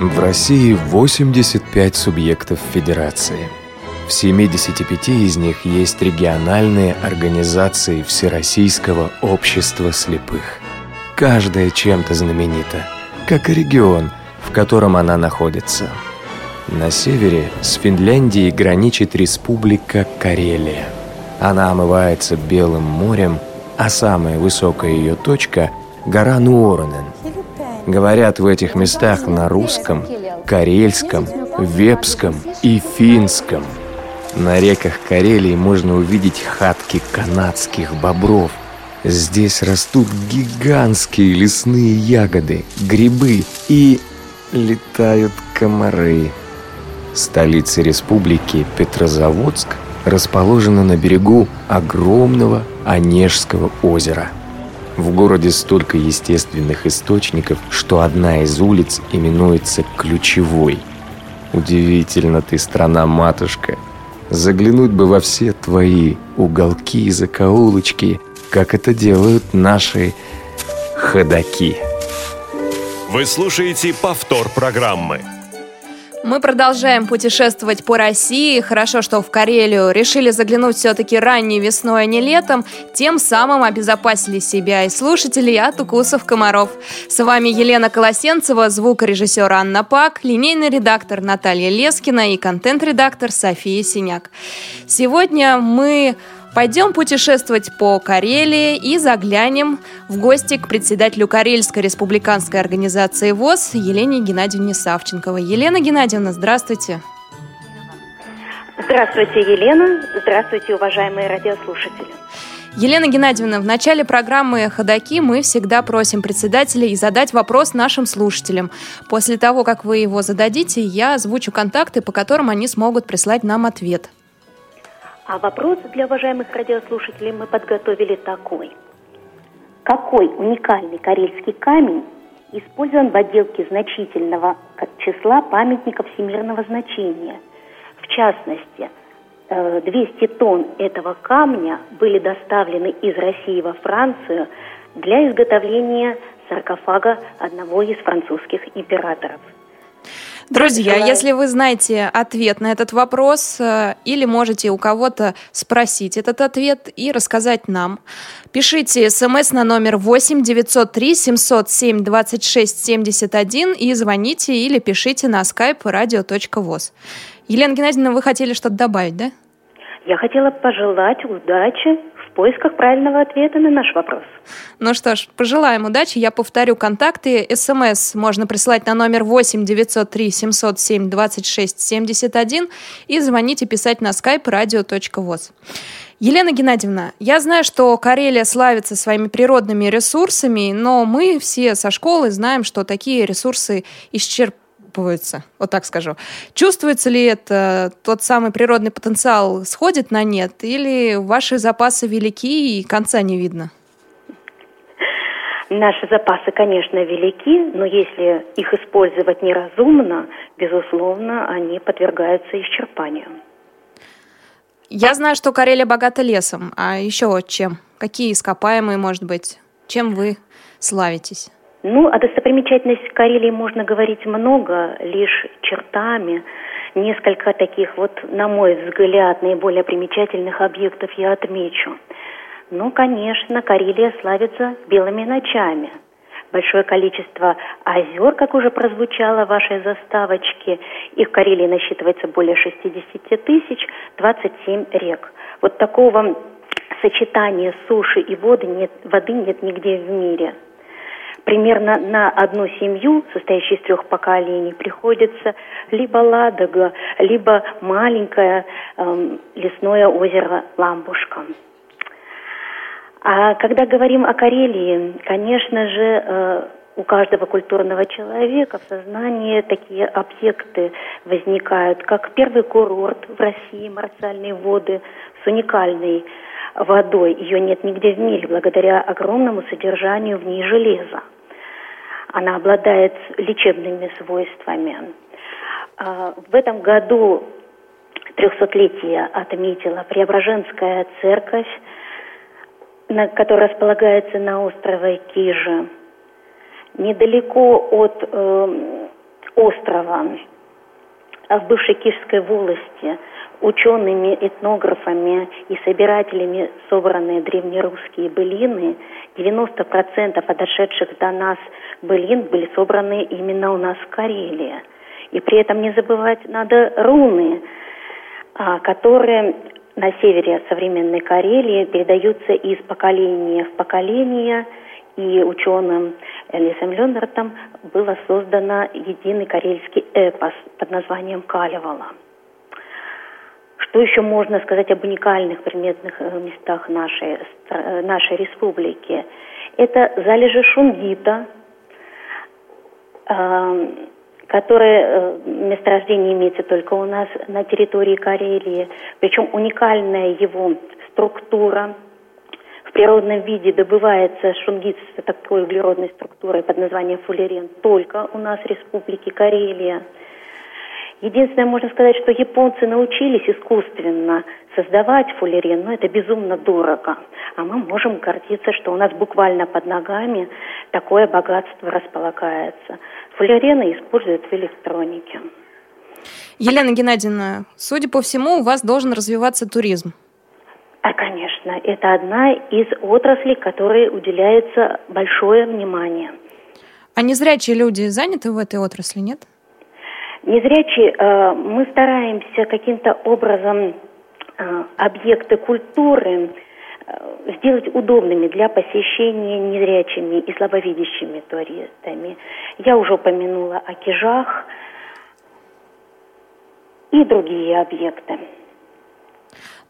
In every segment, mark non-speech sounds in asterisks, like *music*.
В России 85 субъектов федерации. В 75 из них есть региональные организации Всероссийского общества слепых. Каждая чем-то знаменита, как и регион, в котором она находится. На севере с Финляндией граничит республика Карелия. Она омывается Белым морем, а самая высокая ее точка – гора Нуорнен – Говорят в этих местах на русском, карельском, вепском и финском. На реках Карелии можно увидеть хатки канадских бобров. Здесь растут гигантские лесные ягоды, грибы и летают комары. Столица республики Петрозаводск расположена на берегу огромного Онежского озера – в городе столько естественных источников, что одна из улиц именуется ключевой. Удивительно ты, страна-матушка. Заглянуть бы во все твои уголки и закоулочки, как это делают наши ходаки. Вы слушаете повтор программы. Мы продолжаем путешествовать по России. Хорошо, что в Карелию решили заглянуть все-таки ранней весной, а не летом. Тем самым обезопасили себя и слушателей от укусов комаров. С вами Елена Колосенцева, звукорежиссер Анна Пак, линейный редактор Наталья Лескина и контент-редактор София Синяк. Сегодня мы Пойдем путешествовать по Карелии и заглянем в гости к председателю Карельской республиканской организации ВОЗ Елене Геннадьевне Савченковой. Елена Геннадьевна, здравствуйте. Здравствуйте, Елена. Здравствуйте, уважаемые радиослушатели. Елена Геннадьевна, в начале программы «Ходоки» мы всегда просим председателей задать вопрос нашим слушателям. После того, как вы его зададите, я озвучу контакты, по которым они смогут прислать нам ответ – а вопрос для уважаемых радиослушателей мы подготовили такой. Какой уникальный карельский камень использован в отделке значительного числа памятников всемирного значения? В частности, 200 э, тонн этого камня были доставлены из России во Францию для изготовления саркофага одного из французских императоров – Друзья, Желаю. если вы знаете ответ на этот вопрос э, или можете у кого-то спросить этот ответ и рассказать нам, пишите смс на номер 8 903 707 26 71 и звоните или пишите на skype radio.voz. Елена Геннадьевна, вы хотели что-то добавить, да? Я хотела пожелать удачи в поисках правильного ответа на наш вопрос. Ну что ж, пожелаем удачи. Я повторю контакты. СМС можно присылать на номер 8 903 707 26 71 и звонить и писать на skype radio.voz. Елена Геннадьевна, я знаю, что Карелия славится своими природными ресурсами, но мы все со школы знаем, что такие ресурсы исчерпывают исчерпываются, вот так скажу. Чувствуется ли это тот самый природный потенциал сходит на нет, или ваши запасы велики и конца не видно? Наши запасы, конечно, велики, но если их использовать неразумно, безусловно, они подвергаются исчерпанию. Я знаю, что Карелия богата лесом, а еще чем? Какие ископаемые, может быть? Чем вы славитесь? Ну, о достопримечательности Карелии можно говорить много, лишь чертами. Несколько таких вот, на мой взгляд, наиболее примечательных объектов я отмечу. Ну, конечно, Карелия славится белыми ночами. Большое количество озер, как уже прозвучало в вашей заставочке. Их в Карелии насчитывается более 60 тысяч, 27 рек. Вот такого сочетания суши и воды нет, воды нет нигде в мире – примерно на одну семью, состоящую из трех поколений, приходится либо Ладога, либо маленькое э, лесное озеро Ламбушка. А когда говорим о Карелии, конечно же, э, у каждого культурного человека в сознании такие объекты возникают, как первый курорт в России, марциальные воды с уникальной водой. Ее нет нигде в мире благодаря огромному содержанию в ней железа. Она обладает лечебными свойствами. А, в этом году трехсотлетие отметила Преображенская церковь, которая располагается на острове Кижа. Недалеко от э, острова в бывшей Кишской волости учеными, этнографами и собирателями собранные древнерусские былины, 90% подошедших до нас былин были собраны именно у нас в Карелии. И при этом не забывать надо руны, а, которые на севере современной Карелии передаются из поколения в поколение, и ученым Элисом Ленартом было создано единый карельский эпос под названием «Калевала». Что еще можно сказать об уникальных приметных э, местах нашей, э, нашей республики? Это залежи шунгита, эм, которое э, месторождение имеется только у нас на территории Карелии, причем уникальная его структура в природном виде добывается шунгит с такой углеродной структурой под названием фуллерен только у нас в Республике Карелия. Единственное, можно сказать, что японцы научились искусственно создавать фуллерен, но это безумно дорого. А мы можем гордиться, что у нас буквально под ногами такое богатство располагается. Фуллерены используют в электронике. Елена Геннадьевна, судя по всему, у вас должен развиваться туризм. А, конечно, это одна из отраслей, которой уделяется большое внимание. А незрячие люди заняты в этой отрасли, нет? Незрячие, э, мы стараемся каким-то образом э, объекты культуры э, сделать удобными для посещения незрячими и слабовидящими туристами. Я уже упомянула о кижах и другие объекты.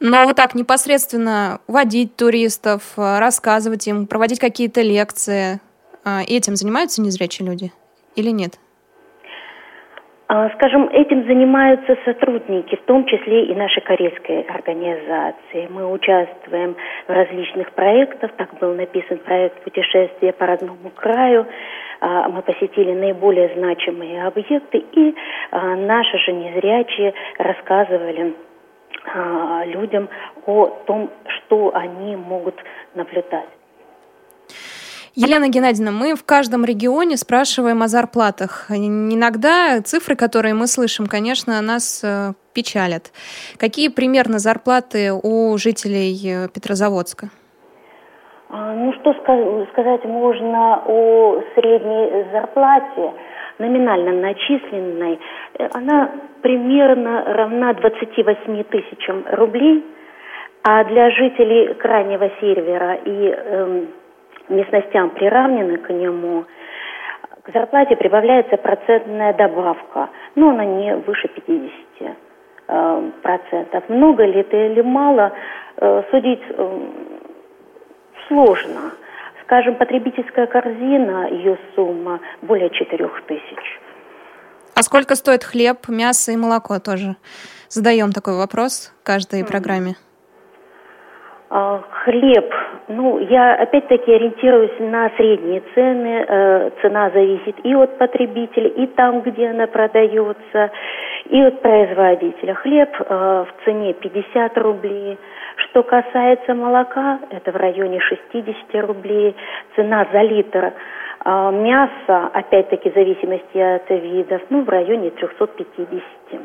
Но вот так непосредственно водить туристов, рассказывать им, проводить какие-то лекции, этим занимаются незрячие люди или нет? А, скажем, этим занимаются сотрудники, в том числе и нашей корейской организации. Мы участвуем в различных проектах. Так был написан проект «Путешествие по родному краю». А, мы посетили наиболее значимые объекты, и а, наши же незрячие рассказывали людям о том, что они могут наблюдать. Елена Геннадьевна, мы в каждом регионе спрашиваем о зарплатах. Иногда цифры, которые мы слышим, конечно, нас э, печалят. Какие примерно зарплаты у жителей э, Петрозаводска? А, ну, что сказать можно о средней зарплате, номинально начисленной. Э, она примерно равна 28 тысячам рублей, а для жителей крайнего севера и эм, местностям приравнены к нему, к зарплате прибавляется процентная добавка, но она не выше 50 э, процентов. Много ли это или мало, э, судить э, сложно. Скажем, потребительская корзина, ее сумма более 4 тысяч. А сколько стоит хлеб, мясо и молоко тоже? Задаем такой вопрос в каждой программе. А, хлеб, ну, я опять-таки ориентируюсь на средние цены. Э, цена зависит и от потребителя, и там, где она продается, и от производителя. Хлеб э, в цене 50 рублей. Что касается молока, это в районе 60 рублей. Цена за литр. Э, мясо, опять-таки, в зависимости от видов, ну, в районе 350.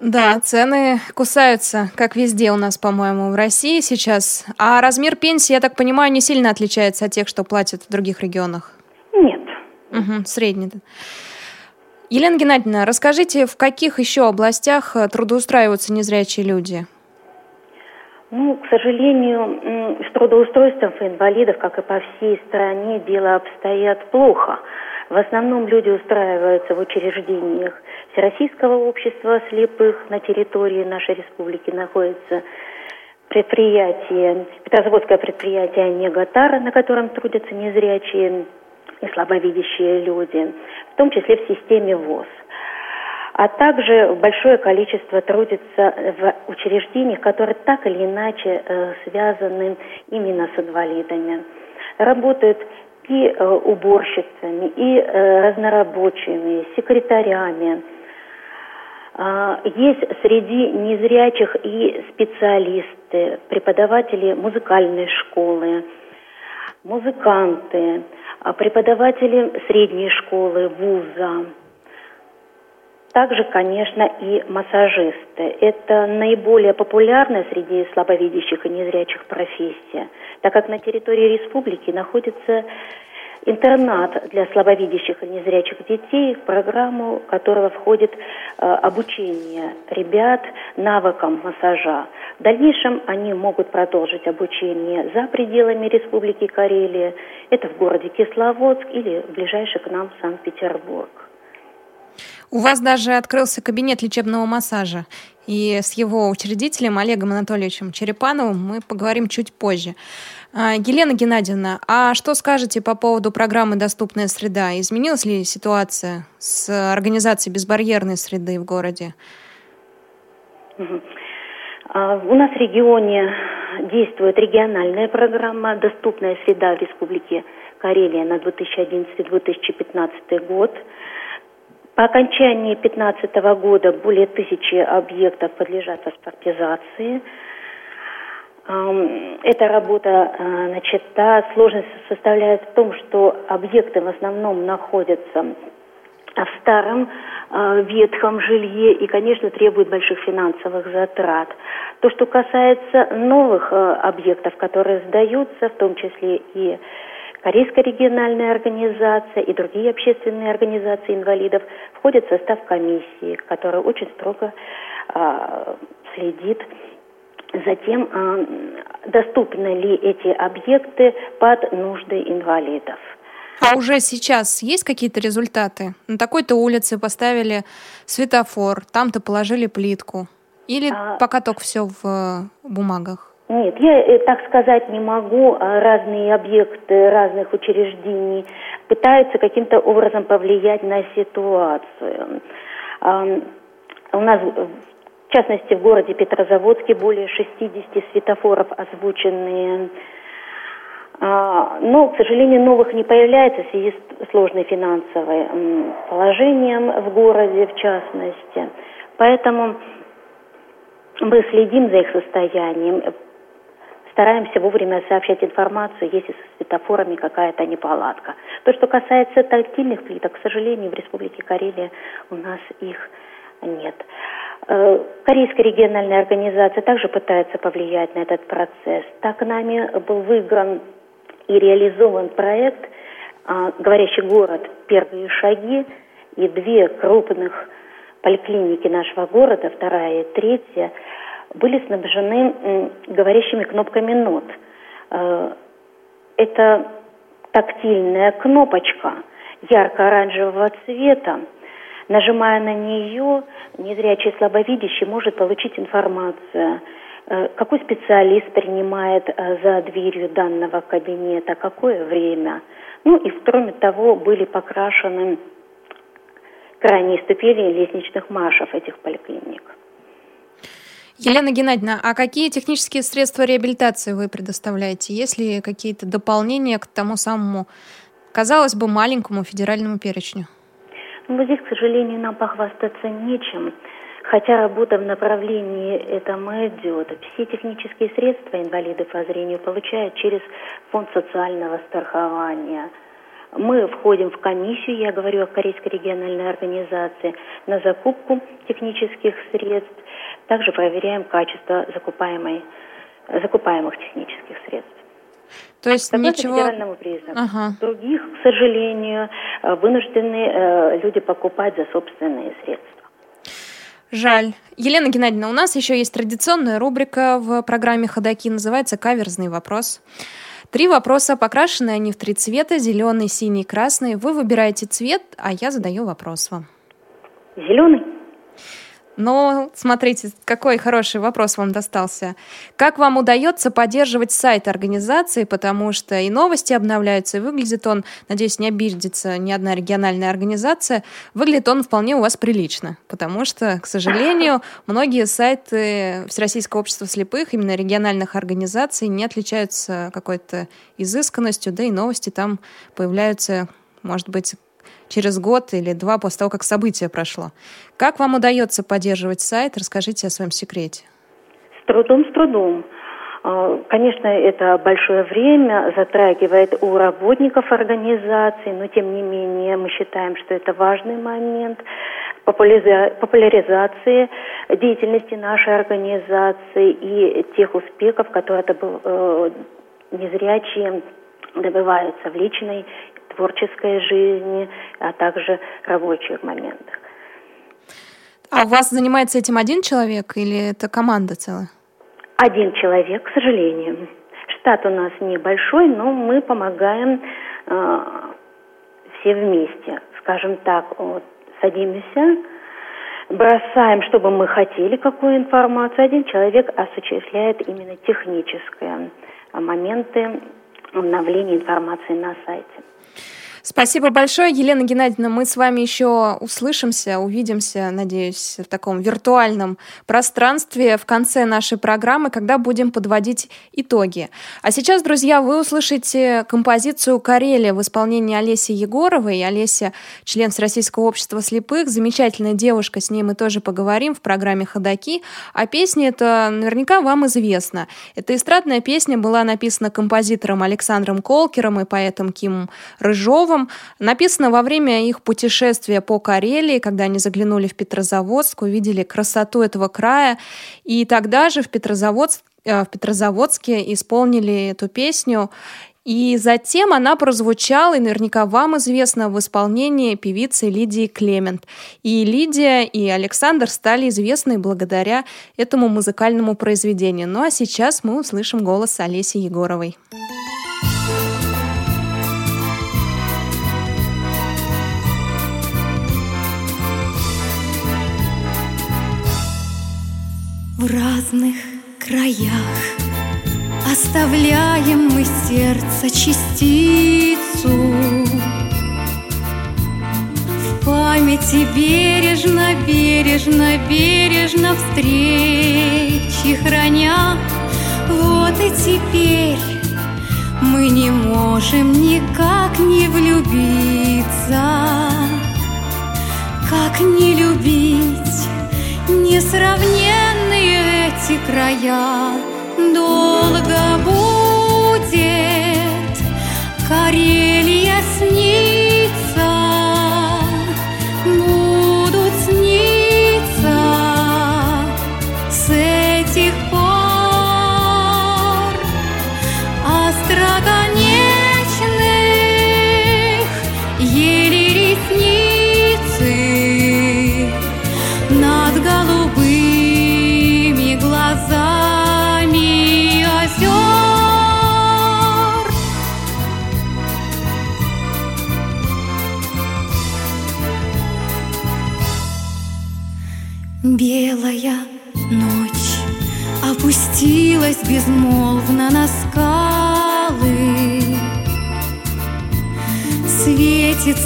Да, цены кусаются, как везде у нас, по-моему, в России сейчас. А размер пенсии, я так понимаю, не сильно отличается от тех, что платят в других регионах? Нет. Угу, средний. Елена Геннадьевна, расскажите, в каких еще областях э, трудоустраиваются незрячие люди? Ну, к сожалению, с трудоустройством инвалидов, как и по всей стране, дело обстоят плохо. В основном люди устраиваются в учреждениях Всероссийского общества слепых на территории нашей республики находится предприятие, Петрозаводское предприятие «Негатар», на котором трудятся незрячие и слабовидящие люди, том числе в системе ВОЗ. А также большое количество трудится в учреждениях, которые так или иначе э, связаны именно с инвалидами. Работают и э, уборщицами, и э, разнорабочими, секретарями. А, есть среди незрячих и специалисты, преподаватели музыкальной школы, музыканты, а преподаватели средней школы, вуза, также, конечно, и массажисты. Это наиболее популярная среди слабовидящих и незрячих профессия, так как на территории республики находится интернат для слабовидящих и незрячих детей, в программу которого входит э, обучение ребят навыкам массажа. В дальнейшем они могут продолжить обучение за пределами Республики Карелия, это в городе Кисловодск или ближайший к нам Санкт-Петербург. У вас даже открылся кабинет лечебного массажа. И с его учредителем Олегом Анатольевичем Черепановым мы поговорим чуть позже. А, Елена Геннадьевна, а что скажете по поводу программы «Доступная среда»? Изменилась ли ситуация с организацией безбарьерной среды в городе? А, у нас в регионе действует региональная программа «Доступная среда» в Республике Карелия на 2011-2015 год. По окончании 2015 года более тысячи объектов подлежат паспортизации. Эта работа э, начата. Сложность составляет в том, что объекты в основном находятся в старом э, ветхом жилье и, конечно, требуют больших финансовых затрат. То, что касается новых э, объектов, которые сдаются, в том числе и Корейская региональная организация и другие общественные организации инвалидов входят в состав комиссии, которая очень строго э, следит за тем, э, доступны ли эти объекты под нужды инвалидов. А уже сейчас есть какие-то результаты? На такой-то улице поставили светофор, там-то положили плитку. Или а... пока только все в э, бумагах? Нет, я э, так сказать не могу. А разные объекты разных учреждений пытаются каким-то образом повлиять на ситуацию. У нас, в частности, в городе Петрозаводске более 60 светофоров озвученные. А, но, к сожалению, новых не появляется в связи с сложным финансовым положением в городе, в частности. Поэтому мы следим за их состоянием, стараемся вовремя сообщать информацию, если со светофорами какая-то неполадка. То, что касается тактильных плиток, к сожалению, в Республике Карелия у нас их нет. Э, Корейская региональная организация также пытается повлиять на этот процесс. Так нами был выигран и реализован проект а, «Говорящий город. Первые шаги» и две крупных поликлиники нашего города, вторая и третья, были снабжены говорящими кнопками нот. Э, это тактильная кнопочка ярко-оранжевого цвета. Нажимая на нее, незрячий слабовидящий может получить информацию, э, какой специалист принимает э, за дверью данного кабинета, какое время. Ну и кроме того были покрашены крайние ступени лестничных маршев этих поликлиник. Елена Геннадьевна, а какие технические средства реабилитации вы предоставляете? Есть ли какие-то дополнения к тому самому, казалось бы, маленькому федеральному перечню? Ну, вот здесь, к сожалению, нам похвастаться нечем. Хотя работа в направлении этом идет. Все технические средства инвалиды по зрению получают через фонд социального страхования. Мы входим в комиссию, я говорю о Корейской региональной организации, на закупку технических средств также проверяем качество закупаемой, закупаемых технических средств. То есть Такой ничего... федеральному признаку. Ага. Других, к сожалению, э, вынуждены э, люди покупать за собственные средства. Жаль. Елена Геннадьевна, у нас еще есть традиционная рубрика в программе «Ходоки», называется «Каверзный вопрос». Три вопроса, покрашенные они в три цвета, зеленый, синий, красный. Вы выбираете цвет, а я задаю вопрос вам. Зеленый. Но смотрите, какой хороший вопрос вам достался. Как вам удается поддерживать сайт организации, потому что и новости обновляются, и выглядит он, надеюсь, не обидится ни одна региональная организация, выглядит он вполне у вас прилично, потому что, к сожалению, многие сайты Всероссийского общества слепых, именно региональных организаций, не отличаются какой-то изысканностью, да и новости там появляются, может быть, через год или два после того, как событие прошло. Как вам удается поддерживать сайт? Расскажите о своем секрете. С трудом, с трудом. А, конечно, это большое время затрагивает у работников организации, но тем не менее мы считаем, что это важный момент популяризации деятельности нашей организации и тех успехов, которые э, незрячие добиваются в личной творческой жизни, а также рабочих моментах. А у вас занимается этим один человек или это команда целая? Один человек, к сожалению. Штат у нас небольшой, но мы помогаем э, все вместе. Скажем так, вот, садимся, бросаем, чтобы мы хотели какую информацию. Один человек осуществляет именно технические моменты обновления информации на сайте. Спасибо большое, Елена Геннадьевна. Мы с вами еще услышимся, увидимся, надеюсь, в таком виртуальном пространстве в конце нашей программы, когда будем подводить итоги. А сейчас, друзья, вы услышите композицию «Карелия» в исполнении Олеси Егоровой. Олеся – член Всероссийского общества слепых, замечательная девушка, с ней мы тоже поговорим в программе «Ходоки». А песня эта наверняка вам известна. Эта эстрадная песня была написана композитором Александром Колкером и поэтом Кимом Рыжовым, Петровым. Написано во время их путешествия по Карелии, когда они заглянули в Петрозаводск, увидели красоту этого края. И тогда же в, Петрозаводск, э, в Петрозаводске исполнили эту песню. И затем она прозвучала, и наверняка вам известно, в исполнении певицы Лидии Клемент. И Лидия, и Александр стали известны благодаря этому музыкальному произведению. Ну а сейчас мы услышим голос Олеси Егоровой. В разных краях. Оставляем мы сердце частицу. В памяти бережно, бережно, бережно Встречи храня. Вот и теперь мы не можем никак не влюбиться. Как не любить Несравненные эти края Долго будет. Карелия снится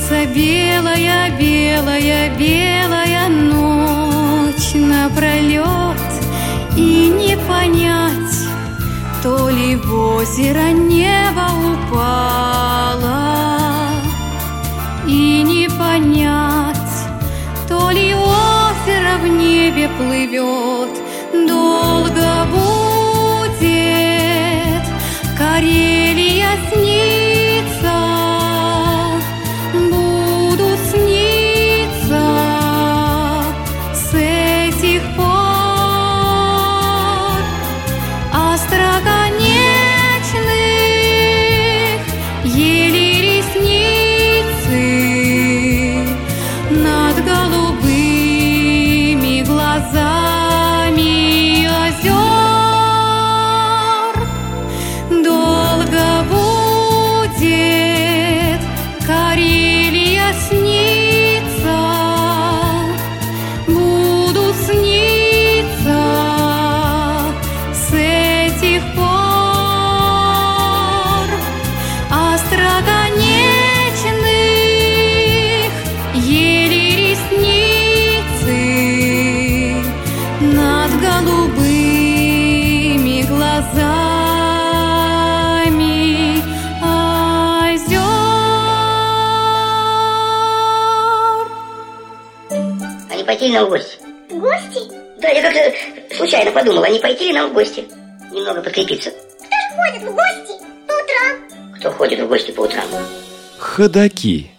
Светится белая, белая, белая ночь напролет И не понять, то ли в озеро небо упало. И не понять, то ли озеро в небе плывет гости? немного подкрепиться. Кто ж ходит в гости по утрам? Кто ходит в гости по утрам? Ходаки.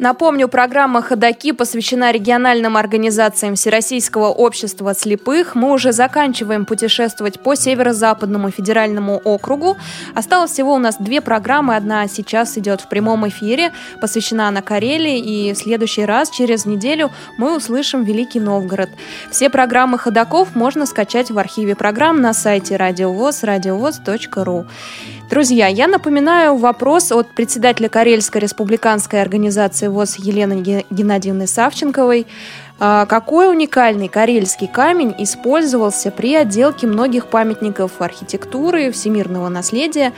Напомню, программа «Ходоки» посвящена региональным организациям Всероссийского общества слепых. Мы уже заканчиваем путешествовать по Северо-Западному федеральному округу. Осталось всего у нас две программы. Одна сейчас идет в прямом эфире, посвящена она Карелии. И в следующий раз, через неделю, мы услышим Великий Новгород. Все программы «Ходоков» можно скачать в архиве программ на сайте радиовоз, радиовоз.ру. Друзья, я напоминаю вопрос от председателя Карельской республиканской организации ВОЗ Елены Геннадьевны Савченковой. А, какой уникальный карельский камень использовался при отделке многих памятников архитектуры, всемирного наследия,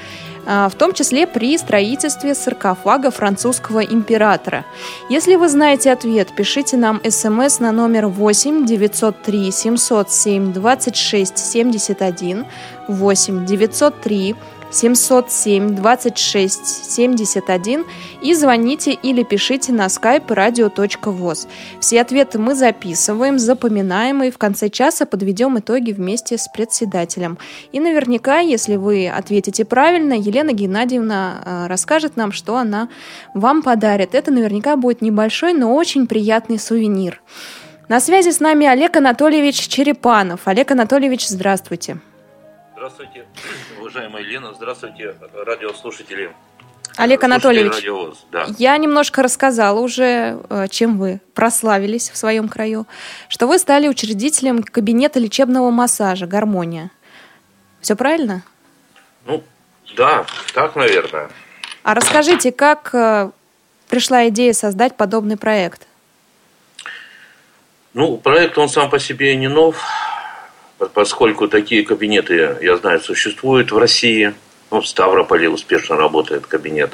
а, в том числе при строительстве саркофага французского императора? Если вы знаете ответ, пишите нам смс на номер 8 903 707 26 71 8 903 707 26 71 и звоните или пишите на skype radio.voz. Все ответы мы записываем, запоминаем и в конце часа подведем итоги вместе с председателем. И наверняка, если вы ответите правильно, Елена Геннадьевна э, расскажет нам, что она вам подарит. Это наверняка будет небольшой, но очень приятный сувенир. На связи с нами Олег Анатольевич Черепанов. Олег Анатольевич, здравствуйте. Здравствуйте, уважаемая Елена. Здравствуйте, радиослушатели. Олег Анатольевич, радиовоз. Да. я немножко рассказала уже, э, чем вы прославились в своем краю, что вы стали учредителем кабинета лечебного массажа «Гармония». Все правильно? Ну, да, так, наверное. А расскажите, как э, пришла идея создать подобный проект? Ну, проект, он сам по себе не нов поскольку такие кабинеты, я знаю, существуют в России. Ну, в Ставрополе успешно работает кабинет.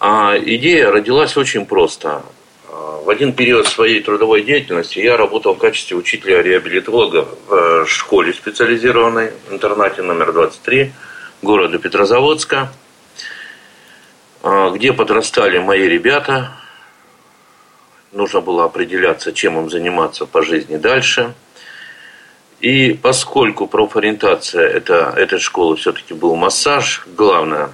А идея родилась очень просто. А, в один период своей трудовой деятельности я работал в качестве учителя-реабилитолога в э, школе специализированной, интернате номер 23 города Петрозаводска, а, где подрастали мои ребята. Нужно было определяться, чем им заниматься по жизни дальше – и поскольку профориентация это, этой школы все-таки был массаж, главная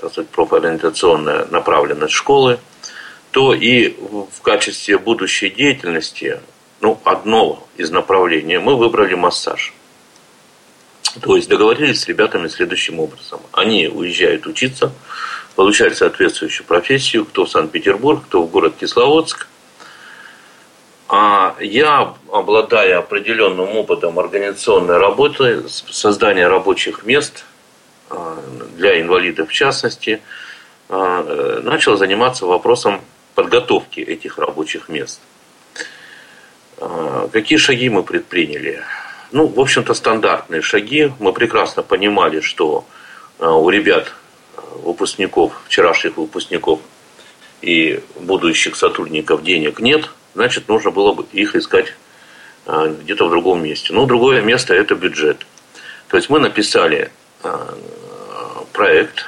так сказать, профориентационная направленность школы, то и в качестве будущей деятельности, ну, одно из направлений, мы выбрали массаж. То есть договорились с ребятами следующим образом. Они уезжают учиться, получают соответствующую профессию, кто в Санкт-Петербург, кто в город Кисловодск, а я, обладая определенным опытом организационной работы, создания рабочих мест а, для инвалидов в частности, а, начал заниматься вопросом подготовки этих рабочих мест. А, какие шаги мы предприняли? Ну, в общем-то, стандартные шаги. Мы прекрасно понимали, что у ребят, выпускников, вчерашних выпускников и будущих сотрудников денег нет – значит, нужно было бы их искать а, где-то в другом месте. Но другое место – это бюджет. То есть мы написали а, проект,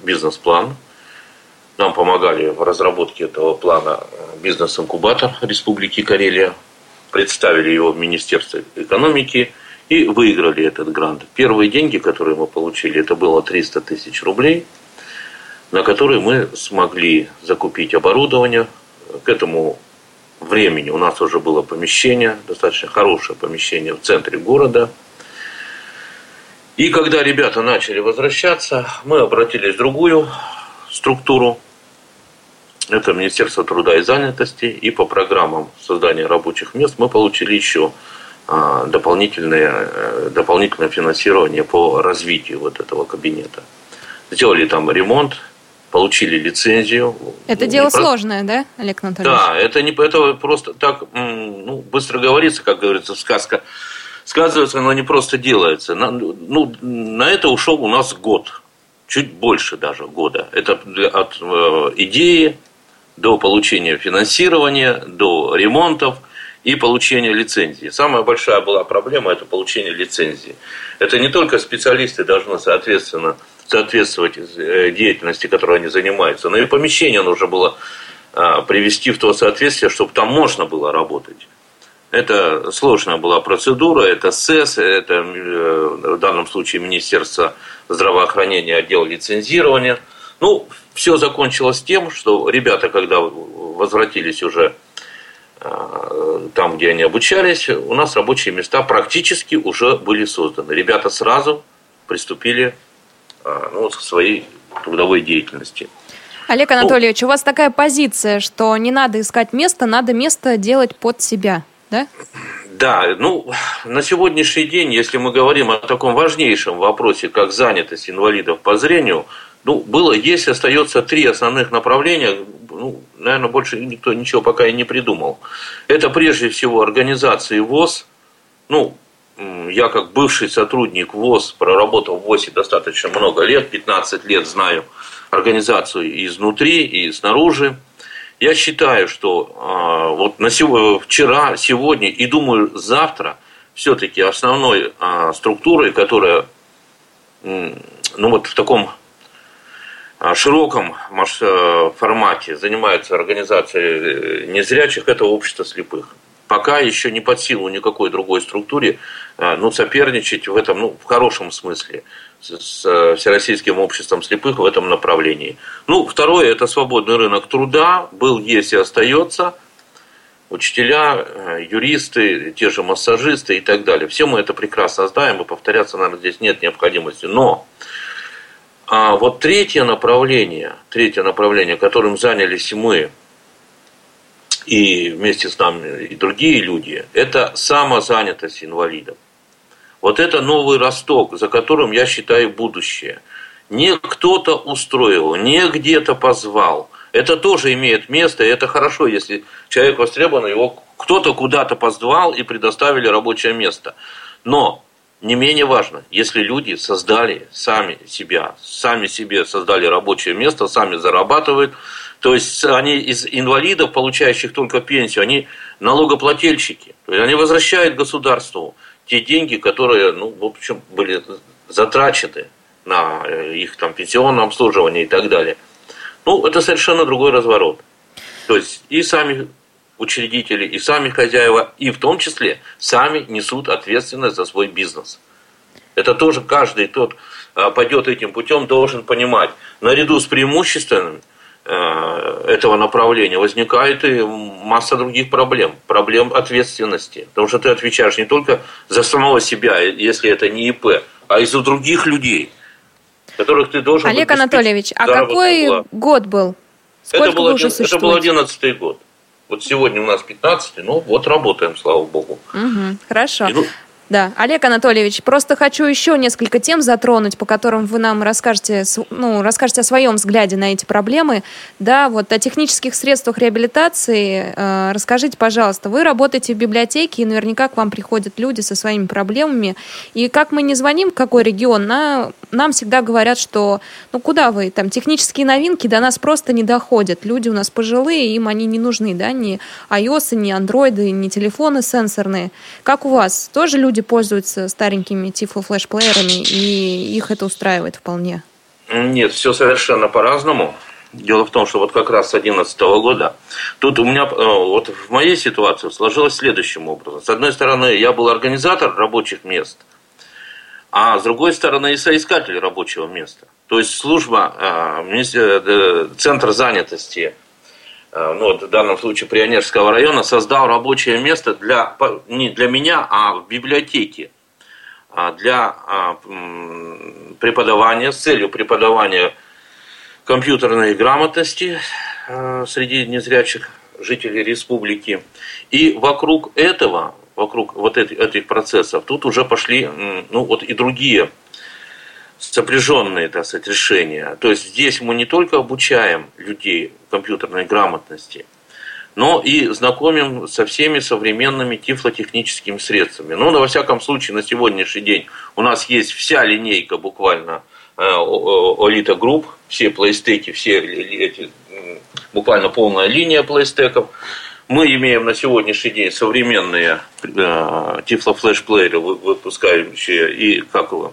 бизнес-план. Нам помогали в разработке этого плана бизнес-инкубатор Республики Карелия. Представили его в Министерство экономики и выиграли этот грант. Первые деньги, которые мы получили, это было 300 тысяч рублей, на которые мы смогли закупить оборудование. К этому времени у нас уже было помещение, достаточно хорошее помещение в центре города. И когда ребята начали возвращаться, мы обратились в другую структуру. Это Министерство труда и занятости. И по программам создания рабочих мест мы получили еще а, дополнительное, э, дополнительное финансирование по развитию вот этого кабинета. Сделали там ремонт, получили лицензию. Это ну, дело про... сложное, да, Олег Анатольевич? Да, это не это просто так ну, быстро говорится, как говорится, сказка сказывается, но не просто делается. На, ну, на это ушел у нас год, чуть больше даже года. Это от э, идеи до получения финансирования, до ремонтов и получения лицензии. Самая большая была проблема – это получение лицензии. Это не только специалисты должны, соответственно, соответствовать э, деятельности, которой они занимаются. Но и помещение нужно было а, привести в то соответствие, чтобы там можно было работать. Это сложная была процедура, это СЭС, это э, в данном случае Министерство здравоохранения, отдел лицензирования. Ну, все закончилось тем, что ребята, когда возвратились уже э, там, где они обучались, у нас рабочие места практически уже были созданы. Ребята сразу приступили ну, к своей трудовой деятельности. Олег Анатольевич, у вас такая позиция, что не надо искать место, надо место делать под себя да? Да, ну, на сегодняшний день, если мы говорим о таком важнейшем вопросе, как занятость инвалидов по зрению, ну, было, есть, остается три основных направления, ну, наверное, больше никто ничего пока и не придумал. Это прежде всего организации ВОЗ, ну, я как бывший сотрудник ВОЗ, проработал в ВОЗе достаточно много лет, 15 лет знаю организацию изнутри и снаружи. Я считаю, что э, вот на сего, вчера, сегодня и думаю завтра все-таки основной э, структурой, которая э, ну вот в таком широком формате занимается организацией незрячих, это общество слепых пока еще не под силу никакой другой структуре а, ну, соперничать в этом, ну, в хорошем смысле, с Всероссийским обществом слепых в этом направлении. Ну, второе, это свободный рынок труда, был, есть и остается. Учителя, э, юристы, те же массажисты и так далее. Все мы это прекрасно знаем, и повторяться, наверное, здесь нет необходимости. Но а вот третье направление, третье направление, которым занялись мы, и вместе с нами и другие люди, это самозанятость инвалидов. Вот это новый росток, за которым я считаю будущее. Не кто-то устроил, не где-то позвал. Это тоже имеет место, и это хорошо, если человек востребован, его кто-то куда-то позвал и предоставили рабочее место. Но не менее важно, если люди создали сами себя, сами себе создали рабочее место, сами зарабатывают, то есть они из инвалидов, получающих только пенсию, они налогоплательщики. То есть они возвращают государству те деньги, которые, ну, в общем, были затрачены на э, их там пенсионное обслуживание и так далее. Ну, это совершенно другой разворот. То есть и сами учредители, и сами хозяева, и в том числе сами несут ответственность за свой бизнес. Это тоже каждый тот а, пойдет этим путем, должен понимать. Наряду с преимуществами Э, этого направления возникает и масса других проблем. Проблем ответственности. Потому что ты отвечаешь не только за самого себя, если это не ИП, а и за других людей, которых ты должен Олег Анатольевич, а какой плат. год был? Сколько это был, один, это был 11 год. Вот сегодня у нас 15 ну вот работаем, слава богу. Угу, хорошо. И, ну, да, Олег Анатольевич, просто хочу еще несколько тем затронуть, по которым вы нам расскажете, ну, расскажете о своем взгляде на эти проблемы. Да, вот о технических средствах реабилитации э, расскажите, пожалуйста. Вы работаете в библиотеке, и наверняка к вам приходят люди со своими проблемами. И как мы не звоним, какой регион, на, нам всегда говорят, что ну куда вы, там технические новинки до нас просто не доходят. Люди у нас пожилые, им они не нужны, да, ни iOS, ни андроиды, ни телефоны сенсорные. Как у вас? Тоже люди люди пользуются старенькими тифло-флешплеерами, и их это устраивает вполне? Нет, все совершенно по-разному. Дело в том, что вот как раз с 2011 года, тут у меня, э, вот в моей ситуации сложилось следующим образом. С одной стороны, я был организатор рабочих мест, а с другой стороны, и соискатель рабочего места. То есть служба, э, э, центр занятости ну, вот в данном случае Прионежского района, создал рабочее место для, не для меня, а в библиотеке а для а, преподавания, с целью преподавания компьютерной грамотности э, среди незрячих жителей республики. И вокруг этого, вокруг вот этих, этих процессов, тут уже пошли ну, вот и другие сопряженные, так сказать, решения. То есть здесь мы не только обучаем людей компьютерной грамотности, но и знакомим со всеми современными тифлотехническими средствами. Ну, во всяком случае, на сегодняшний день у нас есть вся линейка буквально э, Элита Групп, все плекстоки, все эти, буквально полная линия плекстоков. Мы имеем на сегодняшний день современные э, тифло-флешплееры, выпускающие и как его,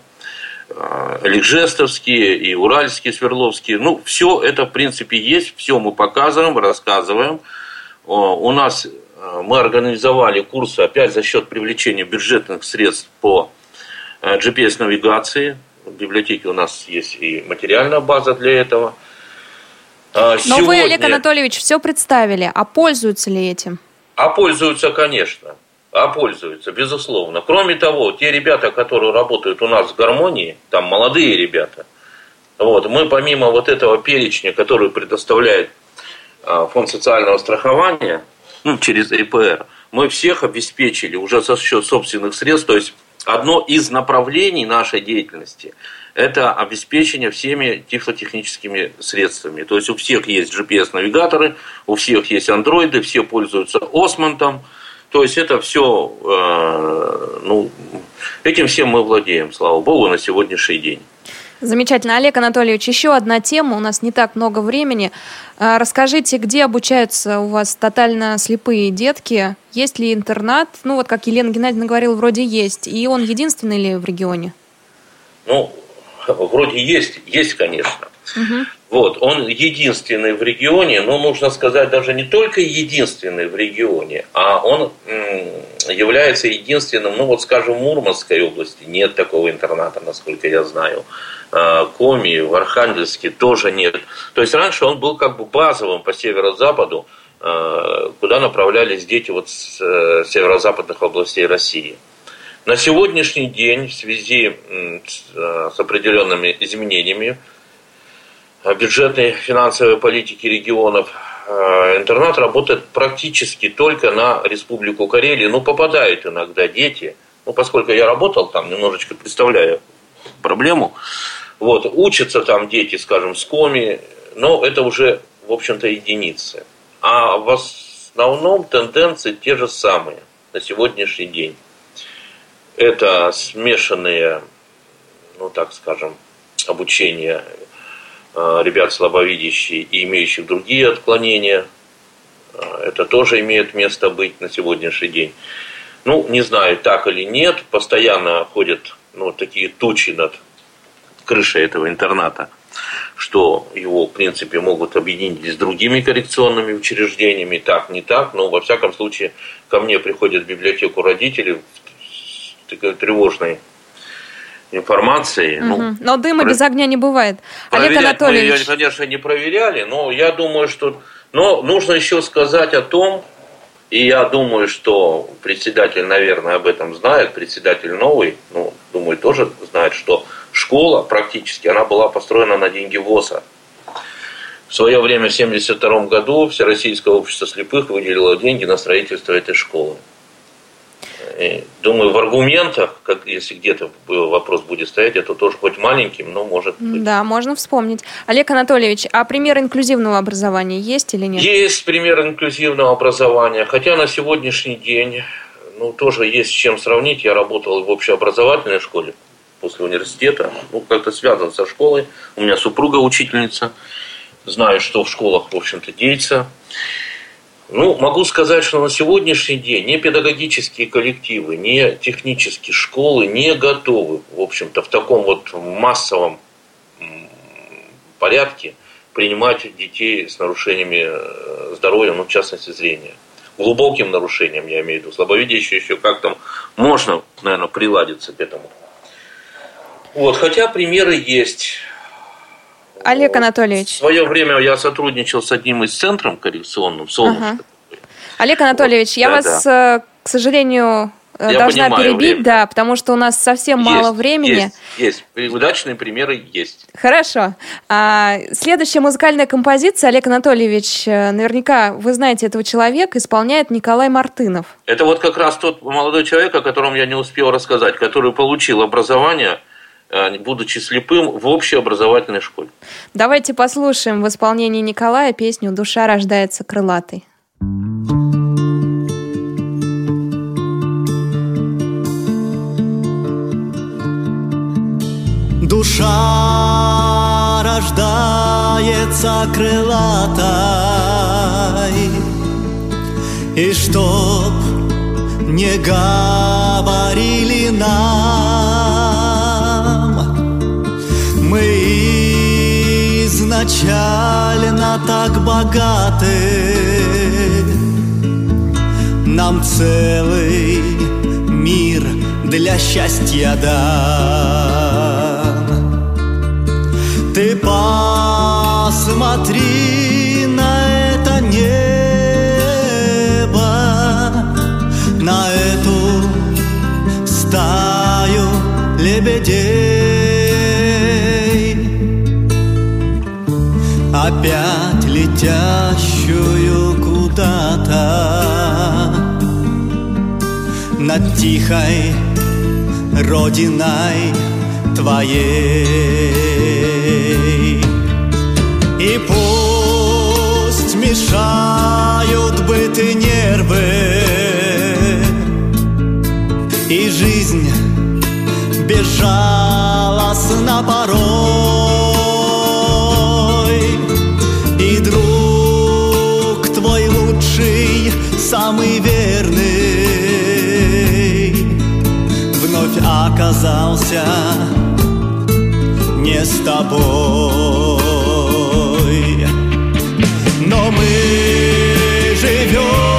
Лежестовские и Уральские, Свердловские. Ну, все это, в принципе, есть, все мы показываем, рассказываем. У нас э, мы организовали курсы опять за счет привлечения бюджетных средств по э, GPS-навигации. В библиотеке у нас есть и материальная база для этого. А Но вы, сегодня- Олег Анатольевич, все представили. А пользуются ли этим? А пользуются, конечно. А пользуются, безусловно. Кроме того, те ребята, которые работают у нас в гармонии, там молодые ребята, вот, мы помимо вот этого перечня, который предоставляет а, Фонд социального страхования ну, через РПР, мы всех обеспечили уже за счет собственных средств. То есть одно из направлений нашей деятельности – это обеспечение всеми тифлотехническими средствами. То есть у всех есть GPS-навигаторы, у всех есть андроиды, все пользуются Османтом. То есть это все, ну, этим всем мы владеем, слава богу, на сегодняшний день. Замечательно. Олег Анатольевич, еще одна тема, у нас не так много времени. А, Расскажите, где обучаются у вас тотально слепые детки? Есть ли интернат? Ну, вот как Елена Геннадьевна говорила, вроде есть. И он единственный ли в регионе? Ну, вроде есть, есть, конечно. Вот, он единственный в регионе, но нужно сказать даже не только единственный в регионе, а он является единственным, ну вот скажем, в Мурманской области нет такого интерната, насколько я знаю. А, Коми, в Архангельске тоже нет. То есть раньше он был как бы базовым по северо-западу, а, куда направлялись дети вот с э, северо-западных областей России. На сегодняшний день в связи э, с определенными изменениями бюджетной финансовой политики регионов э, интернат работает практически только на Республику Карелия. Ну, попадают иногда дети. Ну, поскольку я работал там, немножечко представляю проблему. Вот, учатся там дети, скажем, с коми, но это уже, в общем-то, единицы. А в основном тенденции те же самые на сегодняшний день. Это смешанные, ну так скажем, обучение э, ребят слабовидящих и имеющих другие отклонения. Э, Это тоже имеет место быть на сегодняшний день. Ну, не знаю, так или нет, постоянно ходят ну, такие тучи над крышей этого интерната, что его, в принципе, могут объединить с другими коррекционными учреждениями, так, не так, но, во всяком случае, ко мне приходят в библиотеку родители с такой тревожной информацией. Ну, Мгм. Но дыма про- без огня не бывает. Олег Проверять мы Анатольевич, ее, конечно, не проверяли, но я думаю, что... Но нужно еще сказать о том, и я думаю, что председатель, наверное, об этом знает, председатель новый, ну, думаю, тоже знает, что школа практически, она была построена на деньги ВОЗа. В свое время, в 1972 году, Всероссийское общество слепых выделило деньги на строительство этой школы. И думаю, в аргументах, как, если где-то вопрос будет стоять, это тоже хоть маленьким, но может быть. да, можно вспомнить. Олег Анатольевич, а пример инклюзивного образования есть или нет? Есть пример инклюзивного образования, хотя на сегодняшний день, ну, тоже есть с чем сравнить. Я работал в общеобразовательной школе после университета, ну, как-то связан со школой. У меня супруга учительница, знаю, что в школах, в общем-то, деется. Ну, могу сказать, что на сегодняшний день ни педагогические коллективы, ни технические школы не готовы, в общем-то, в таком вот массовом порядке принимать детей с нарушениями э, здоровья, ну, в частности, зрения. Глубоким нарушением, я имею в виду. Слабовидящие еще как-то можно, наверное, приладиться к этому. Вот, хотя примеры есть. Олег В Анатольевич, свое время я сотрудничал с одним из центров коррекционным, Солнышко. Ага. Олег Анатольевич, я Да, вас, э, к сожалению, э, Я должна понимаю перебить, время. да, потому что у нас совсем мало Есть, времени. Есть, есть. Удачные примеры есть. Хорошо. А, следующая музыкальная композиция, Олег Анатольевич, э, наверняка вы знаете этого человека, исполняет Николай Мартынов. Это вот как раз тот молодой человек, о котором я не успел рассказать, который получил образование, будучи слепым, в общеобразовательной школе. Давайте послушаем в исполнении Николая песню «Душа рождается крылатой». Душа рождается крылатой, И чтоб не говорили нам, Мы изначально так богаты, нам целый мир для счастья дам. Ты посмотри на это небо, на эту стаю лебедей, опять летящую куда-то над тихой родиной твоей. И пусть мешают быт и нервы, и жизнь безжалостна порой, оказался не с тобой. Но мы живем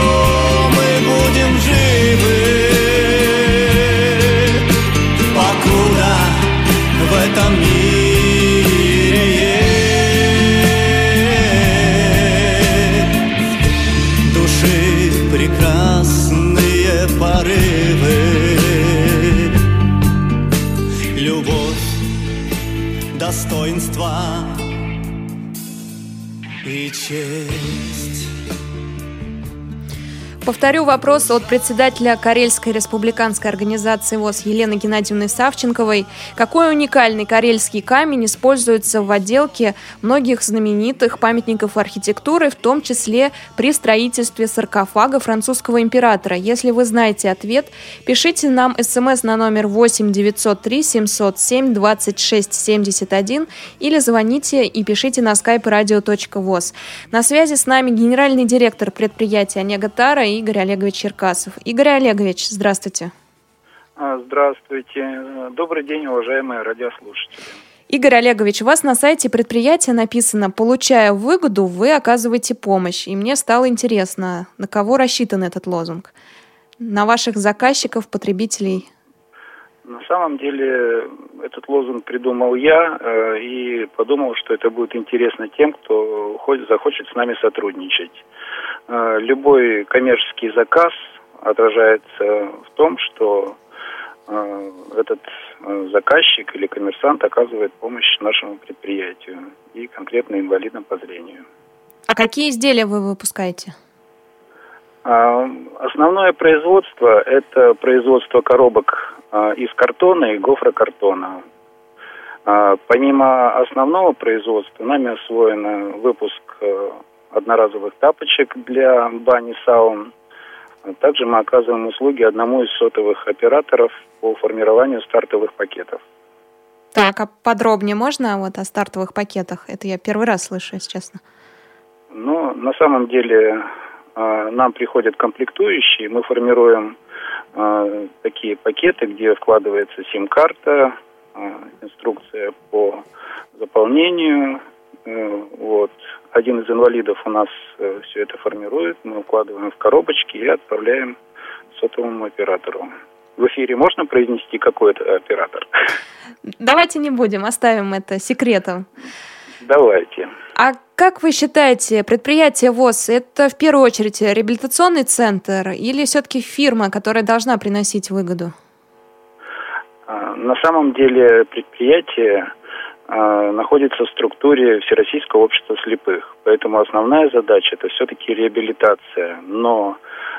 Повторю вопрос от председателя Карельской республиканской организации ВОЗ Елены Геннадьевны Савченковой. Какой уникальный карельский камень используется в отделке многих знаменитых памятников архитектуры, в том числе при строительстве саркофага французского императора? Если вы знаете ответ, пишите нам смс на номер 8 903 707 26 71 или звоните и пишите на skype radio.voz. На связи с нами генеральный директор предприятия Онега Тара и Игорь Олегович Черкасов. Игорь Олегович, здравствуйте. А, Здравствуйте. Добрый день, уважаемые радиослушатели. Игорь Олегович, у вас на сайте предприятия написано «Получая выгоду, вы оказываете помощь». И мне стало интересно, на кого рассчитан этот лозунг? На ваших заказчиков, потребителей? На самом деле этот лозунг придумал я э, и подумал, что это будет интересно тем, кто захочет с нами сотрудничать. Э, Любой коммерческий заказ отражается в том, что э, этот э, заказчик или коммерсант оказывает помощь нашему предприятию и конкретно инвалидам по зрению. А какие изделия вы выпускаете? А, Основное производство – это производство коробок а, из картона и гофрокартона. А, Помимо основного производства, нами освоен выпуск одноразовых тапочек для бани саун. А Также мы оказываем услуги одному из сотовых операторов по формированию стартовых пакетов. Так, а подробнее можно вот о стартовых пакетах? Это я первый раз слышу, если честно. Но на самом деле э, нам приходят комплектующие, мы формируем э, такие пакеты, где вкладывается сим-карта, инструкция по заполнению. Э, вот. Один из инвалидов у нас все это формирует, мы укладываем в коробочки и отправляем сотовому оператору. В эфире можно произнести какой это оператор? Давайте не будем, оставим это секретом. Давайте. А как вы считаете, предприятие ВОЗ – это в первую очередь реабилитационный центр или все-таки фирма, которая должна приносить выгоду? А, На самом деле предприятие находится в структуре Всероссийского общества слепых. Поэтому основная задача это все-таки реабилитация. Но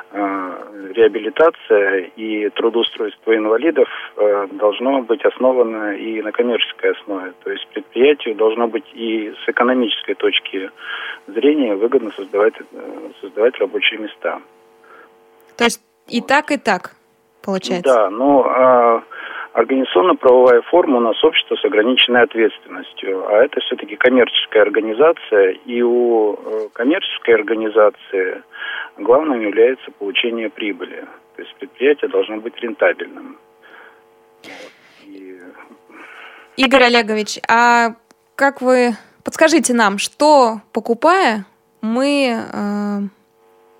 а, реабилитация и трудоустройство инвалидов а, должно быть основано и на коммерческой основе. То есть предприятию должно быть и с экономической точки зрения выгодно создавать, э, создавать рабочие места. То есть и так, и так получается? Да, но а, организационно-правовая форма у нас общество с ограниченной ответственностью, а это все-таки коммерческая организация, и у э, коммерческой организации главным является получение прибыли. То есть предприятие должно быть рентабельным. Игорь Олегович, а как вы... Подскажите нам, что, покупая, мы...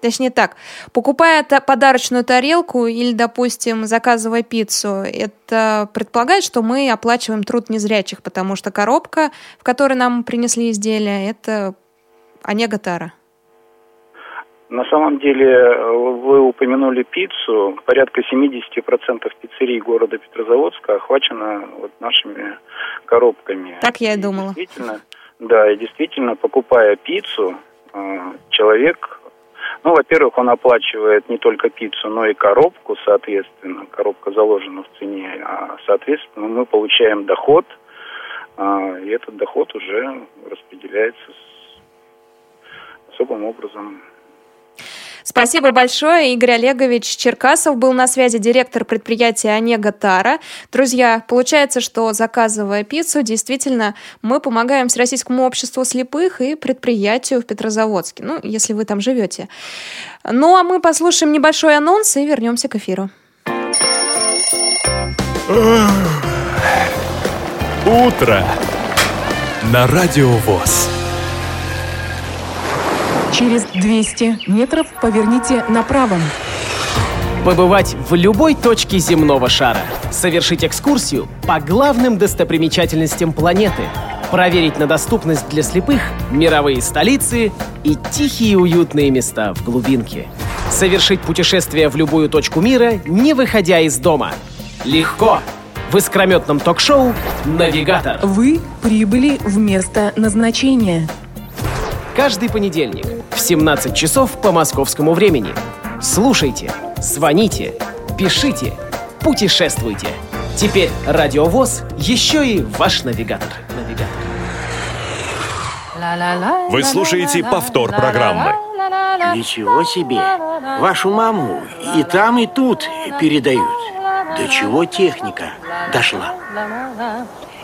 точнее так, покупая подарочную тарелку или, допустим, заказывая пиццу, это предполагает, что мы оплачиваем труд незрячих, потому что коробка, в которой нам принесли изделие, это Онега Тара. На самом деле, вы упомянули пиццу. Порядка 70% пиццерий города Петрозаводска охвачено вот нашими коробками. Так я и думала. Действительно, да, и действительно, покупая пиццу, э, человек, ну, во-первых, он оплачивает не только пиццу, но и коробку, соответственно. Коробка заложена в цене, а, соответственно, мы получаем доход, э, и этот доход уже распределяется особым образом Спасибо большое. Игорь Олегович Черкасов был на связи, директор предприятия Онега Тара. Друзья, получается, что заказывая пиццу, действительно, мы помогаем Всероссийскому обществу слепых и предприятию в Петрозаводске, ну, если вы там живете. Ну, а мы послушаем небольшой анонс и вернемся к эфиру. Утро на Радио ВОЗ. Через 200 метров поверните направо. Побывать в любой точке земного шара. Совершить экскурсию по главным достопримечательностям планеты. Проверить на доступность для слепых мировые столицы и тихие уютные места в глубинке. Совершить путешествие в любую точку мира, не выходя из дома. Легко! В искрометном ток-шоу «Навигатор». Вы прибыли в место назначения. Каждый понедельник в 17 часов по московскому времени. Слушайте, звоните, пишите, путешествуйте. Теперь Радиовоз еще и ваш навигатор. навигатор. Вы слушаете повтор программы. Ничего себе! Вашу маму и там, и тут передают. До чего техника дошла?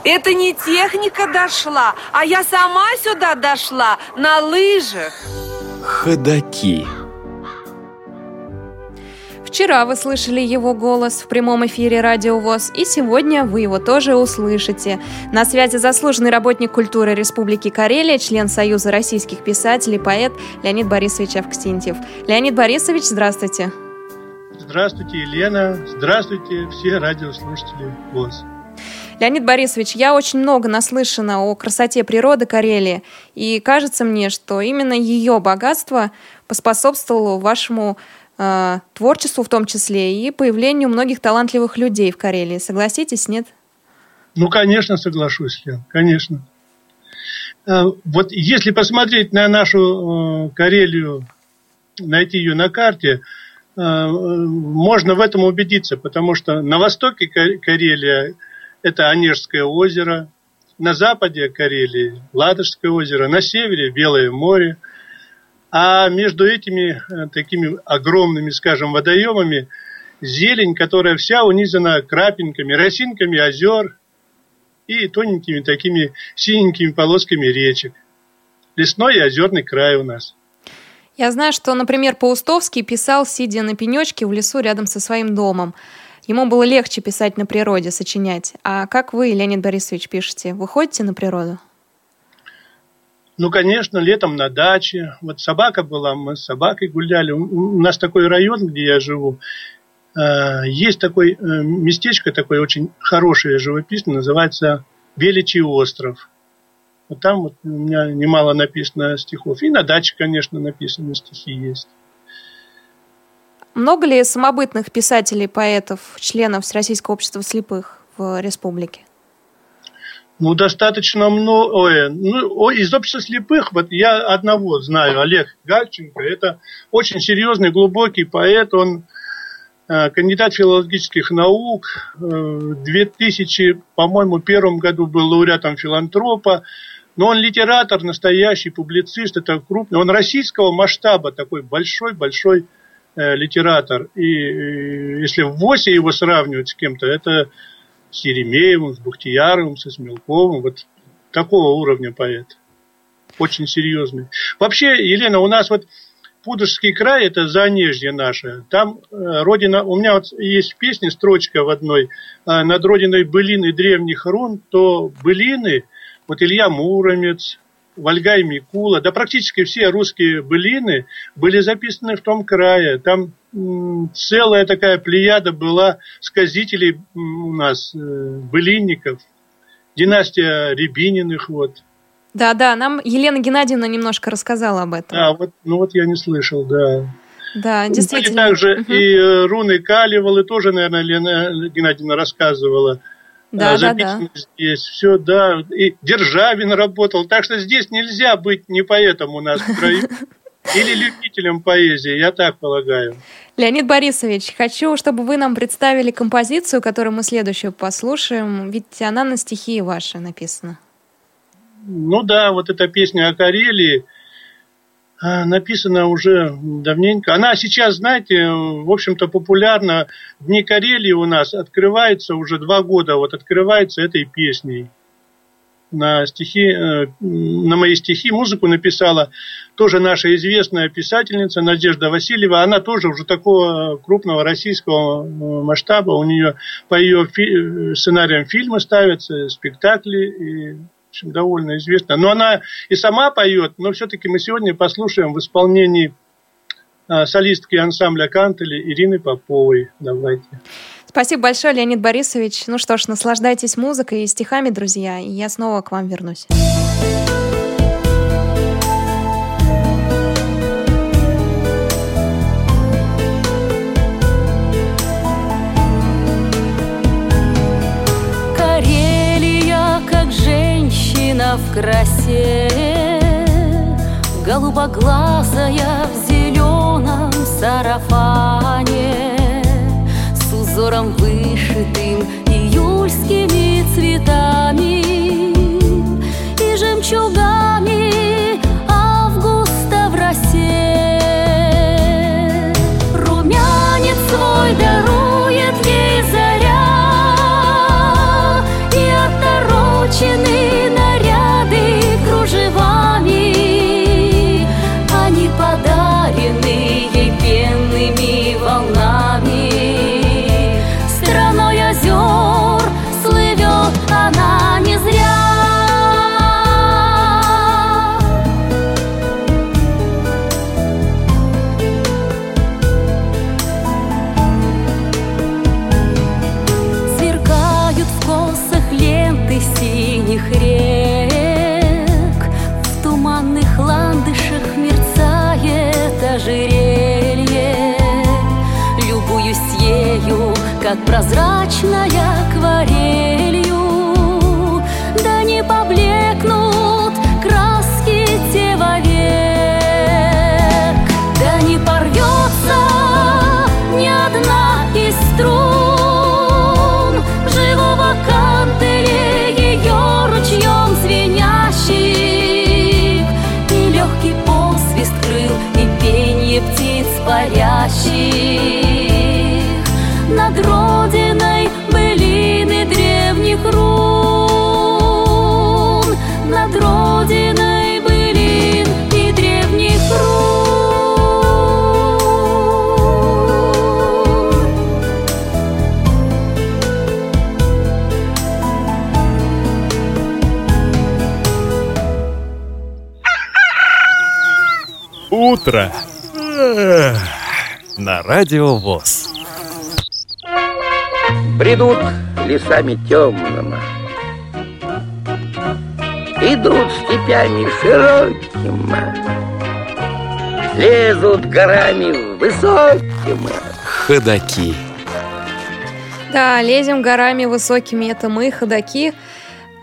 Это не техника дошла, а я сама сюда дошла на лыжах. Ходаки. Вчера вы слышали его голос в прямом эфире Радио ВОЗ, и сегодня вы его тоже услышите. На связи заслуженный работник культуры Республики Карелия, член Союза российских писателей, поэт Леонид Борисович Авксентьев. Леонид Борисович, здравствуйте. Здравствуйте, Елена. Здравствуйте, все радиослушатели ВОЗ. Леонид Борисович, я очень много наслышана о красоте природы Карелии, и кажется мне, что именно ее богатство поспособствовало вашему э, творчеству в том числе и появлению многих талантливых людей в Карелии. Согласитесь, нет? Ну, конечно, соглашусь, Лен, конечно. Э, вот если посмотреть на нашу э, Карелию, найти ее на карте, э, можно в этом убедиться, потому что на востоке Карелия – это Онежское озеро, на западе Карелии Ладожское озеро, на севере Белое море. А между этими э, такими огромными, скажем, водоемами зелень, которая вся унизана крапинками, росинками озер и тоненькими такими синенькими полосками речек. Лесной и озерный край у нас. Я знаю, что, например, Паустовский писал, сидя на пенечке в лесу рядом со своим домом. Ему было легче писать на природе, сочинять. А как вы, Леонид Борисович, пишете? Вы ходите на природу? Ну, конечно, летом на даче. Вот собака была, мы с собакой гуляли. У нас такой район, где я живу. Э, есть такое э, местечко, такое очень хорошее, живописное, называется Величий остров. Вот там вот у меня немало написано стихов. И на даче, конечно, написаны стихи есть. Много ли самобытных писателей, поэтов, членов Всероссийского общества слепых в республике? Ну, достаточно много. Ну, из общества слепых, вот я одного знаю, Олег Гальченко. Это очень серьезный, глубокий поэт. Он э, кандидат филологических наук. Э, в 2000, по-моему, первом году был лауреатом филантропа. Но он литератор, настоящий публицист, это крупный. Он российского масштаба, такой большой-большой Э, литератор. И если в ВОСе его сравнивать с кем-то, это с Еремеевым, с Бухтияровым, с Измелковым. Вот такого уровня поэт. Очень серьезный. Вообще, Елена, у нас вот Пудожский край, это Занежье наше. Там э, родина, у меня вот есть в песне строчка в одной, э, над родиной былины древних рун, то былины, вот Илья Муромец, Вольга и Микула, да практически все русские былины были записаны в том крае. Там целая такая плеяда была сказителей у нас, э, былинников, династия Рябининых, вот. Да, да, нам Елена Геннадьевна немножко рассказала об этом. А, вот, ну вот я не слышал, да. Да, действительно. Были также угу. и э, руны Калевалы тоже, наверное, Лена Геннадьевна рассказывала. Да, а, да, да. здесь все, да. И Державин работал. Так что здесь нельзя быть не поэтом у нас в краю. *laughs* Или любителем поэзии, я так полагаю. Леонид Борисович, хочу, чтобы вы нам представили композицию, которую мы следующую послушаем, ведь она на стихи ваши написана. Ну да, вот эта песня о Карелии написана уже давненько. Она сейчас, знаете, в общем-то популярна. Дни Карелии у нас открывается уже два года, вот открывается этой песней на стихи, э, на мои стихи музыку написала тоже наша известная писательница Надежда Васильева. Она тоже уже такого крупного российского э, масштаба. У нее по ее фи- сценариям фильмы ставятся, спектакли. И, общем, довольно известна. Но она и сама поет, но все-таки мы сегодня послушаем в исполнении э, солистки ансамбля Кантели Ирины Поповой. Давайте. Спасибо большое, Леонид Борисович. Ну что ж, наслаждайтесь музыкой и стихами, друзья, и я снова к вам вернусь. В красе, Голубоглазая в зеленом сарафане узором вышитым радио ВОЗ. Бредут лесами темными, Идут степями широкими, Лезут горами высокими. Ходаки. Да, лезем горами высокими, это мы, ходаки.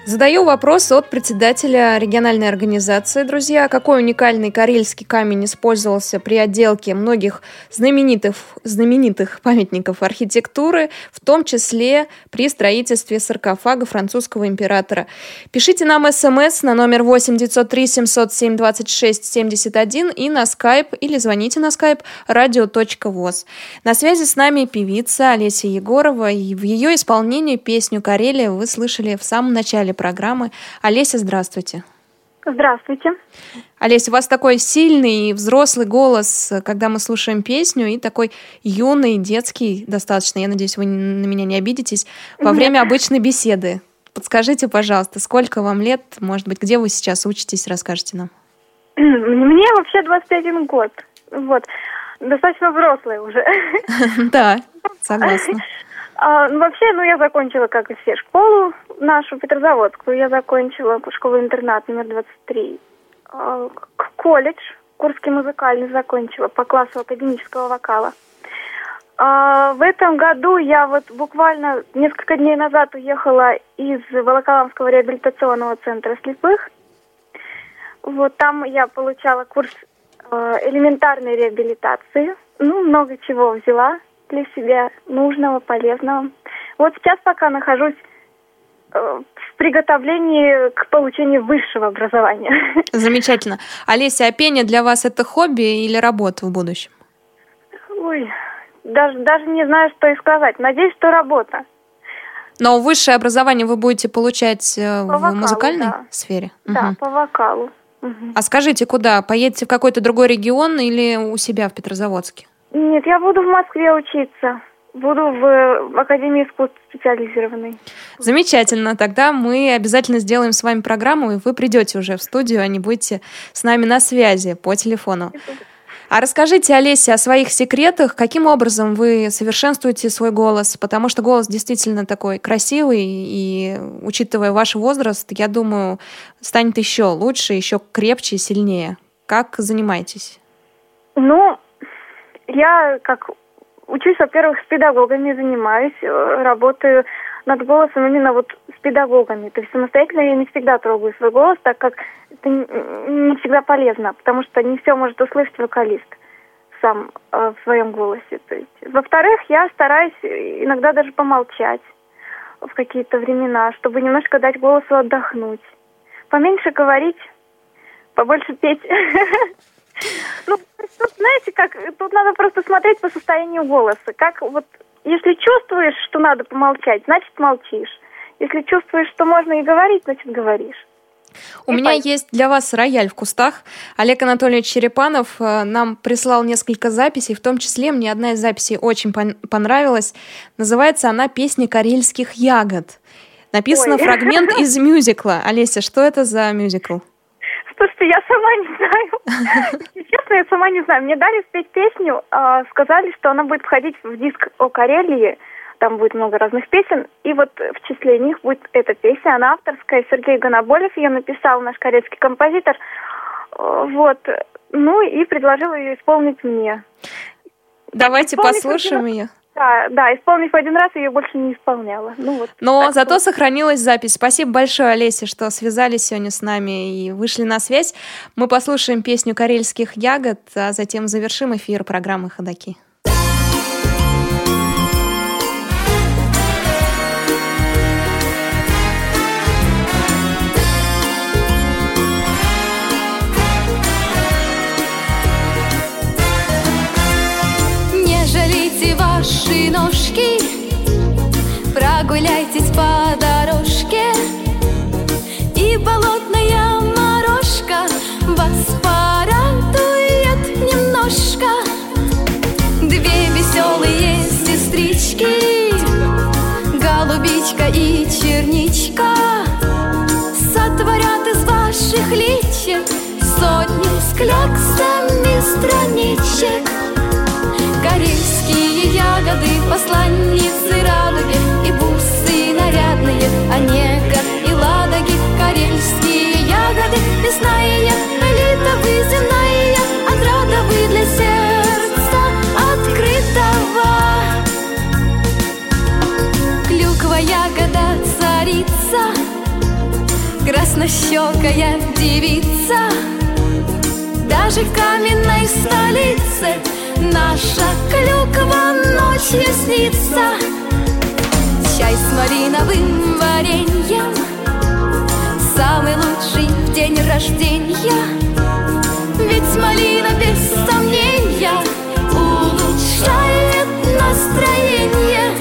Задаю вопрос от председателя региональной организации, друзья. Какой уникальный карельский камень использовался при отделке многих знаменитых, знаменитых памятников архитектуры, в том числе при строительстве саркофага французского императора? Пишите нам смс на номер 8 903 707 26 71 и на skype или звоните на skype radio.voz. На связи с нами певица Олеся Егорова, и в ее исполнении песню «Карелия» вы слышали в самом начале программы. Олеся, здравствуйте. Здравствуйте. Олеся, у вас такой сильный и взрослый голос, когда мы слушаем песню, и такой юный, детский достаточно. Я надеюсь, вы на меня не обидитесь. Во Нет. время обычной беседы. Подскажите, пожалуйста, сколько вам лет, может быть, где вы сейчас учитесь, расскажите нам. Мне вообще 21 год. Вот. Достаточно взрослая уже. *laughs* Да, согласна. А, ну, вообще, ну, я закончила, как и все, школу нашу, Петрозаводскую. Я закончила школу-интернат номер 23. А, колледж, Курский музыкальный закончила по классу академического вокала. А, в этом году я вот буквально несколько дней назад уехала из Волоколамского реабилитационного центра слепых. Вот там я получала курс э, элементарной реабилитации. Ну, много чего взяла для себя нужного, полезного. Вот сейчас пока нахожусь э, в приготовлении к получению высшего образования. *laughs* Замечательно. Олеся, а пение для вас это хобби или работа в будущем? Ой, даже, даже не знаю, что и сказать. Надеюсь, что работа. Но высшее образование вы будете получать э, По в вокалу, музыкальной да. сфере? Да, Мгм. по вокалу. Мгм. А скажите, куда? Поедете в какой-то другой регион или у себя в Петрозаводске? Нет, я буду в Москве учиться. Буду в, в Академии искусств специализированной. Замечательно. Тогда мы обязательно сделаем с вами программу, и вы придете уже в студию, а не будете с нами на связи по телефону. А расскажите, Олеся, о своих секретах. Каким образом вы совершенствуете свой голос? Потому что голос действительно такой красивый, и учитывая ваш возраст, я думаю, станет еще лучше, еще крепче и сильнее. Как занимаетесь? Ну, я как учусь, во-первых, с педагогами занимаюсь, э, работаю над голосом именно вот с педагогами. То есть самостоятельно я не всегда трогаю свой голос, так как это не всегда полезно, потому что не все может услышать вокалист сам э, в своем голосе. То есть, во-вторых, я стараюсь иногда даже помолчать в какие-то времена, чтобы немножко дать голосу отдохнуть. Поменьше говорить, побольше петь. *laughs* Ну, тут, знаете, как, тут надо просто смотреть по состоянию голоса. Как вот, если чувствуешь, что надо помолчать, значит молчишь. Если чувствуешь, что можно и говорить, значит говоришь. У меня есть для вас рояль в кустах. Олег Анатольевич Черепанов э, нам прислал несколько записей, в том числе мне одна из записей очень пон- понравилась. Называется она «Песни карельских ягод». Написано Ой. фрагмент *laughs* из мюзикла. Олеся, что это за мюзикл? Слушайте, я сама не знаю. *laughs* Если Честно, я сама не знаю. Мне дали спеть песню, а, сказали, что она будет входить в диск о Карелии. Там будет много разных песен. И вот в числе них будет эта песня. Она авторская. Сергей Гоноболев ее написал, наш карельский композитор. Э, Вот. Ну и предложил ее исполнить мне. Давайте Исполнив послушаем ее. Да, да, исполнив один раз, ее больше не исполняла. Ну вот. Но зато вот. сохранилась запись. Спасибо большое, Олеся, что связались сегодня с нами и вышли на связь. Мы послушаем песню «Карельских ягод», а затем завершим эфир программы «Ходоки». Ваши ножки, прогуляйтесь по дорожке, и болотная морожка вас порадует немножко. Две веселые сестрички, голубичка и черничка, сотворят из ваших личек сотню с кляксами страничек. Ягоды, посланницы радуги И бусы нарядные, онега и ладоги Карельские ягоды, лесная, литовы, земная Отрада вы для сердца открытого. Клюква, ягода, царица Краснощекая девица. Даже в каменной столице Наша клюква ночью снится. Чай с малиновым вареньем Самый лучший в день рождения. Ведь малина без сомнения Улучшает настроение.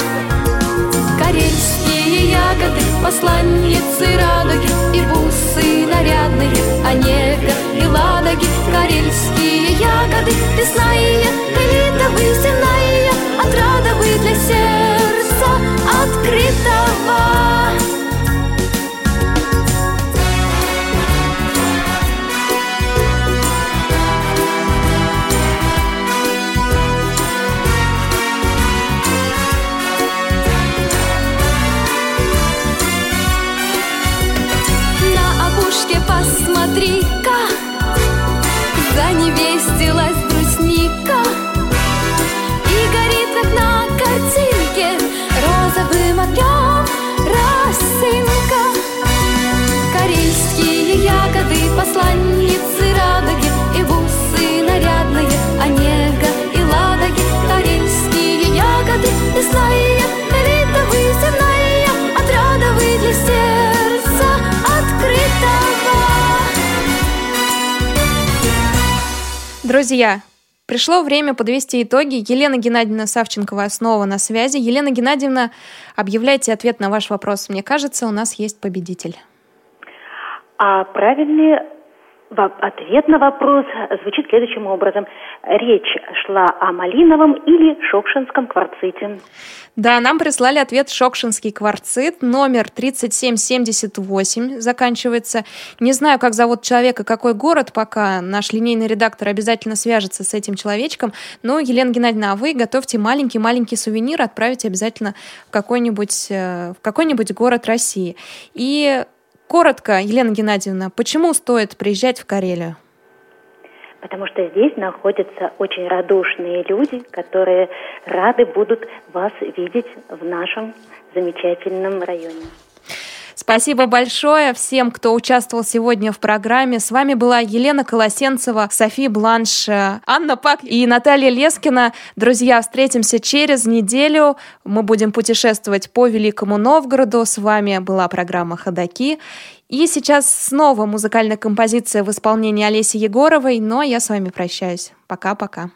Карельские ягоды, посланницы радуги И бусы нарядные, онега и ладоги Карельские ягоды, лесная, литовы, земная Отрада вы для сердца открытого Друзья, Пришло время подвести итоги. Елена Геннадьевна Савченкова снова на связи. Елена Геннадьевна, объявляйте ответ на ваш вопрос. Мне кажется, у нас есть победитель. А правильный Ответ на вопрос звучит следующим образом. Речь шла о малиновом или шокшинском кварците. Да, нам прислали ответ «Шокшинский кварцит», номер 3778 заканчивается. Не знаю, как зовут человека, какой город, пока наш линейный редактор обязательно свяжется с этим человечком. Но, Елена Геннадьевна, а вы готовьте маленький-маленький сувенир, отправите обязательно в какой-нибудь, э, в какой-нибудь город России. И коротко, Елена Геннадьевна, почему стоит приезжать в Карелию? потому что здесь находятся очень радушные люди, которые рады будут вас видеть в нашем замечательном районе. Спасибо большое всем, кто участвовал сегодня в программе. С вами была Елена Колосенцева, София Бланш, Анна Пак и Наталья Лескина. Друзья, встретимся через неделю. Мы будем путешествовать по Великому Новгороду. С вами была программа «Ходоки». И сейчас снова музыкальная композиция в исполнении Олеси Егоровой, но я с вами прощаюсь. Пока-пока.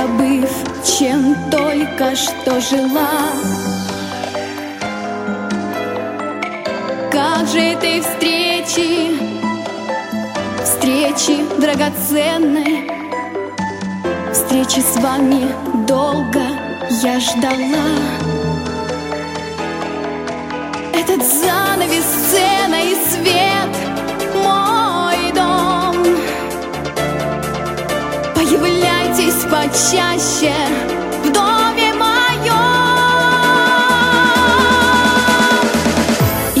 Позабыв, чем только что жила. Как же этой встречи, встречи драгоценной, встречи с вами долго я ждала. Этот занавес, сцена и свет — почаще в доме моем.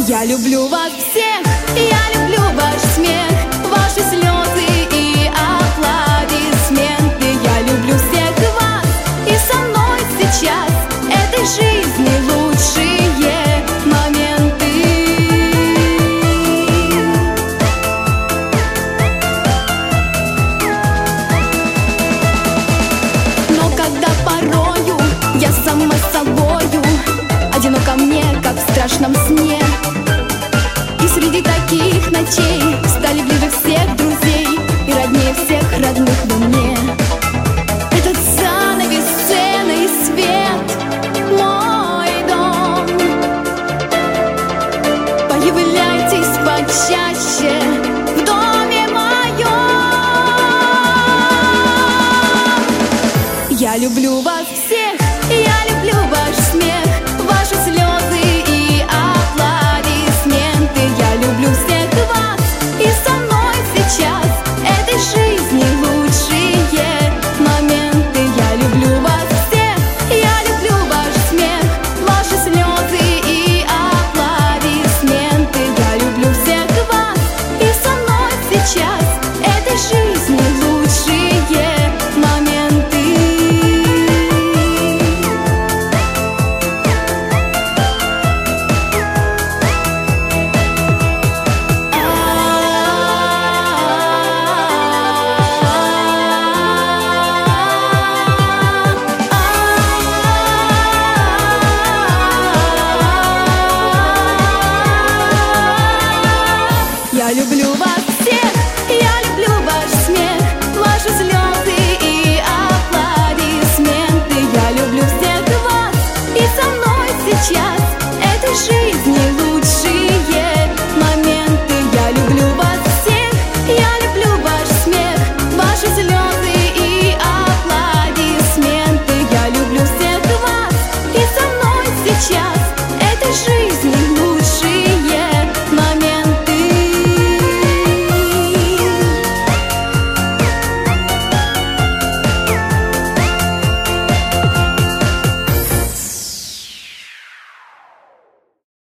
Я люблю вас всех, я люблю ваш смех Ваши слезы и аплодисменты. Я люблю всех вас и со мной сейчас Этой жизни страшном сне. И среди таких ночей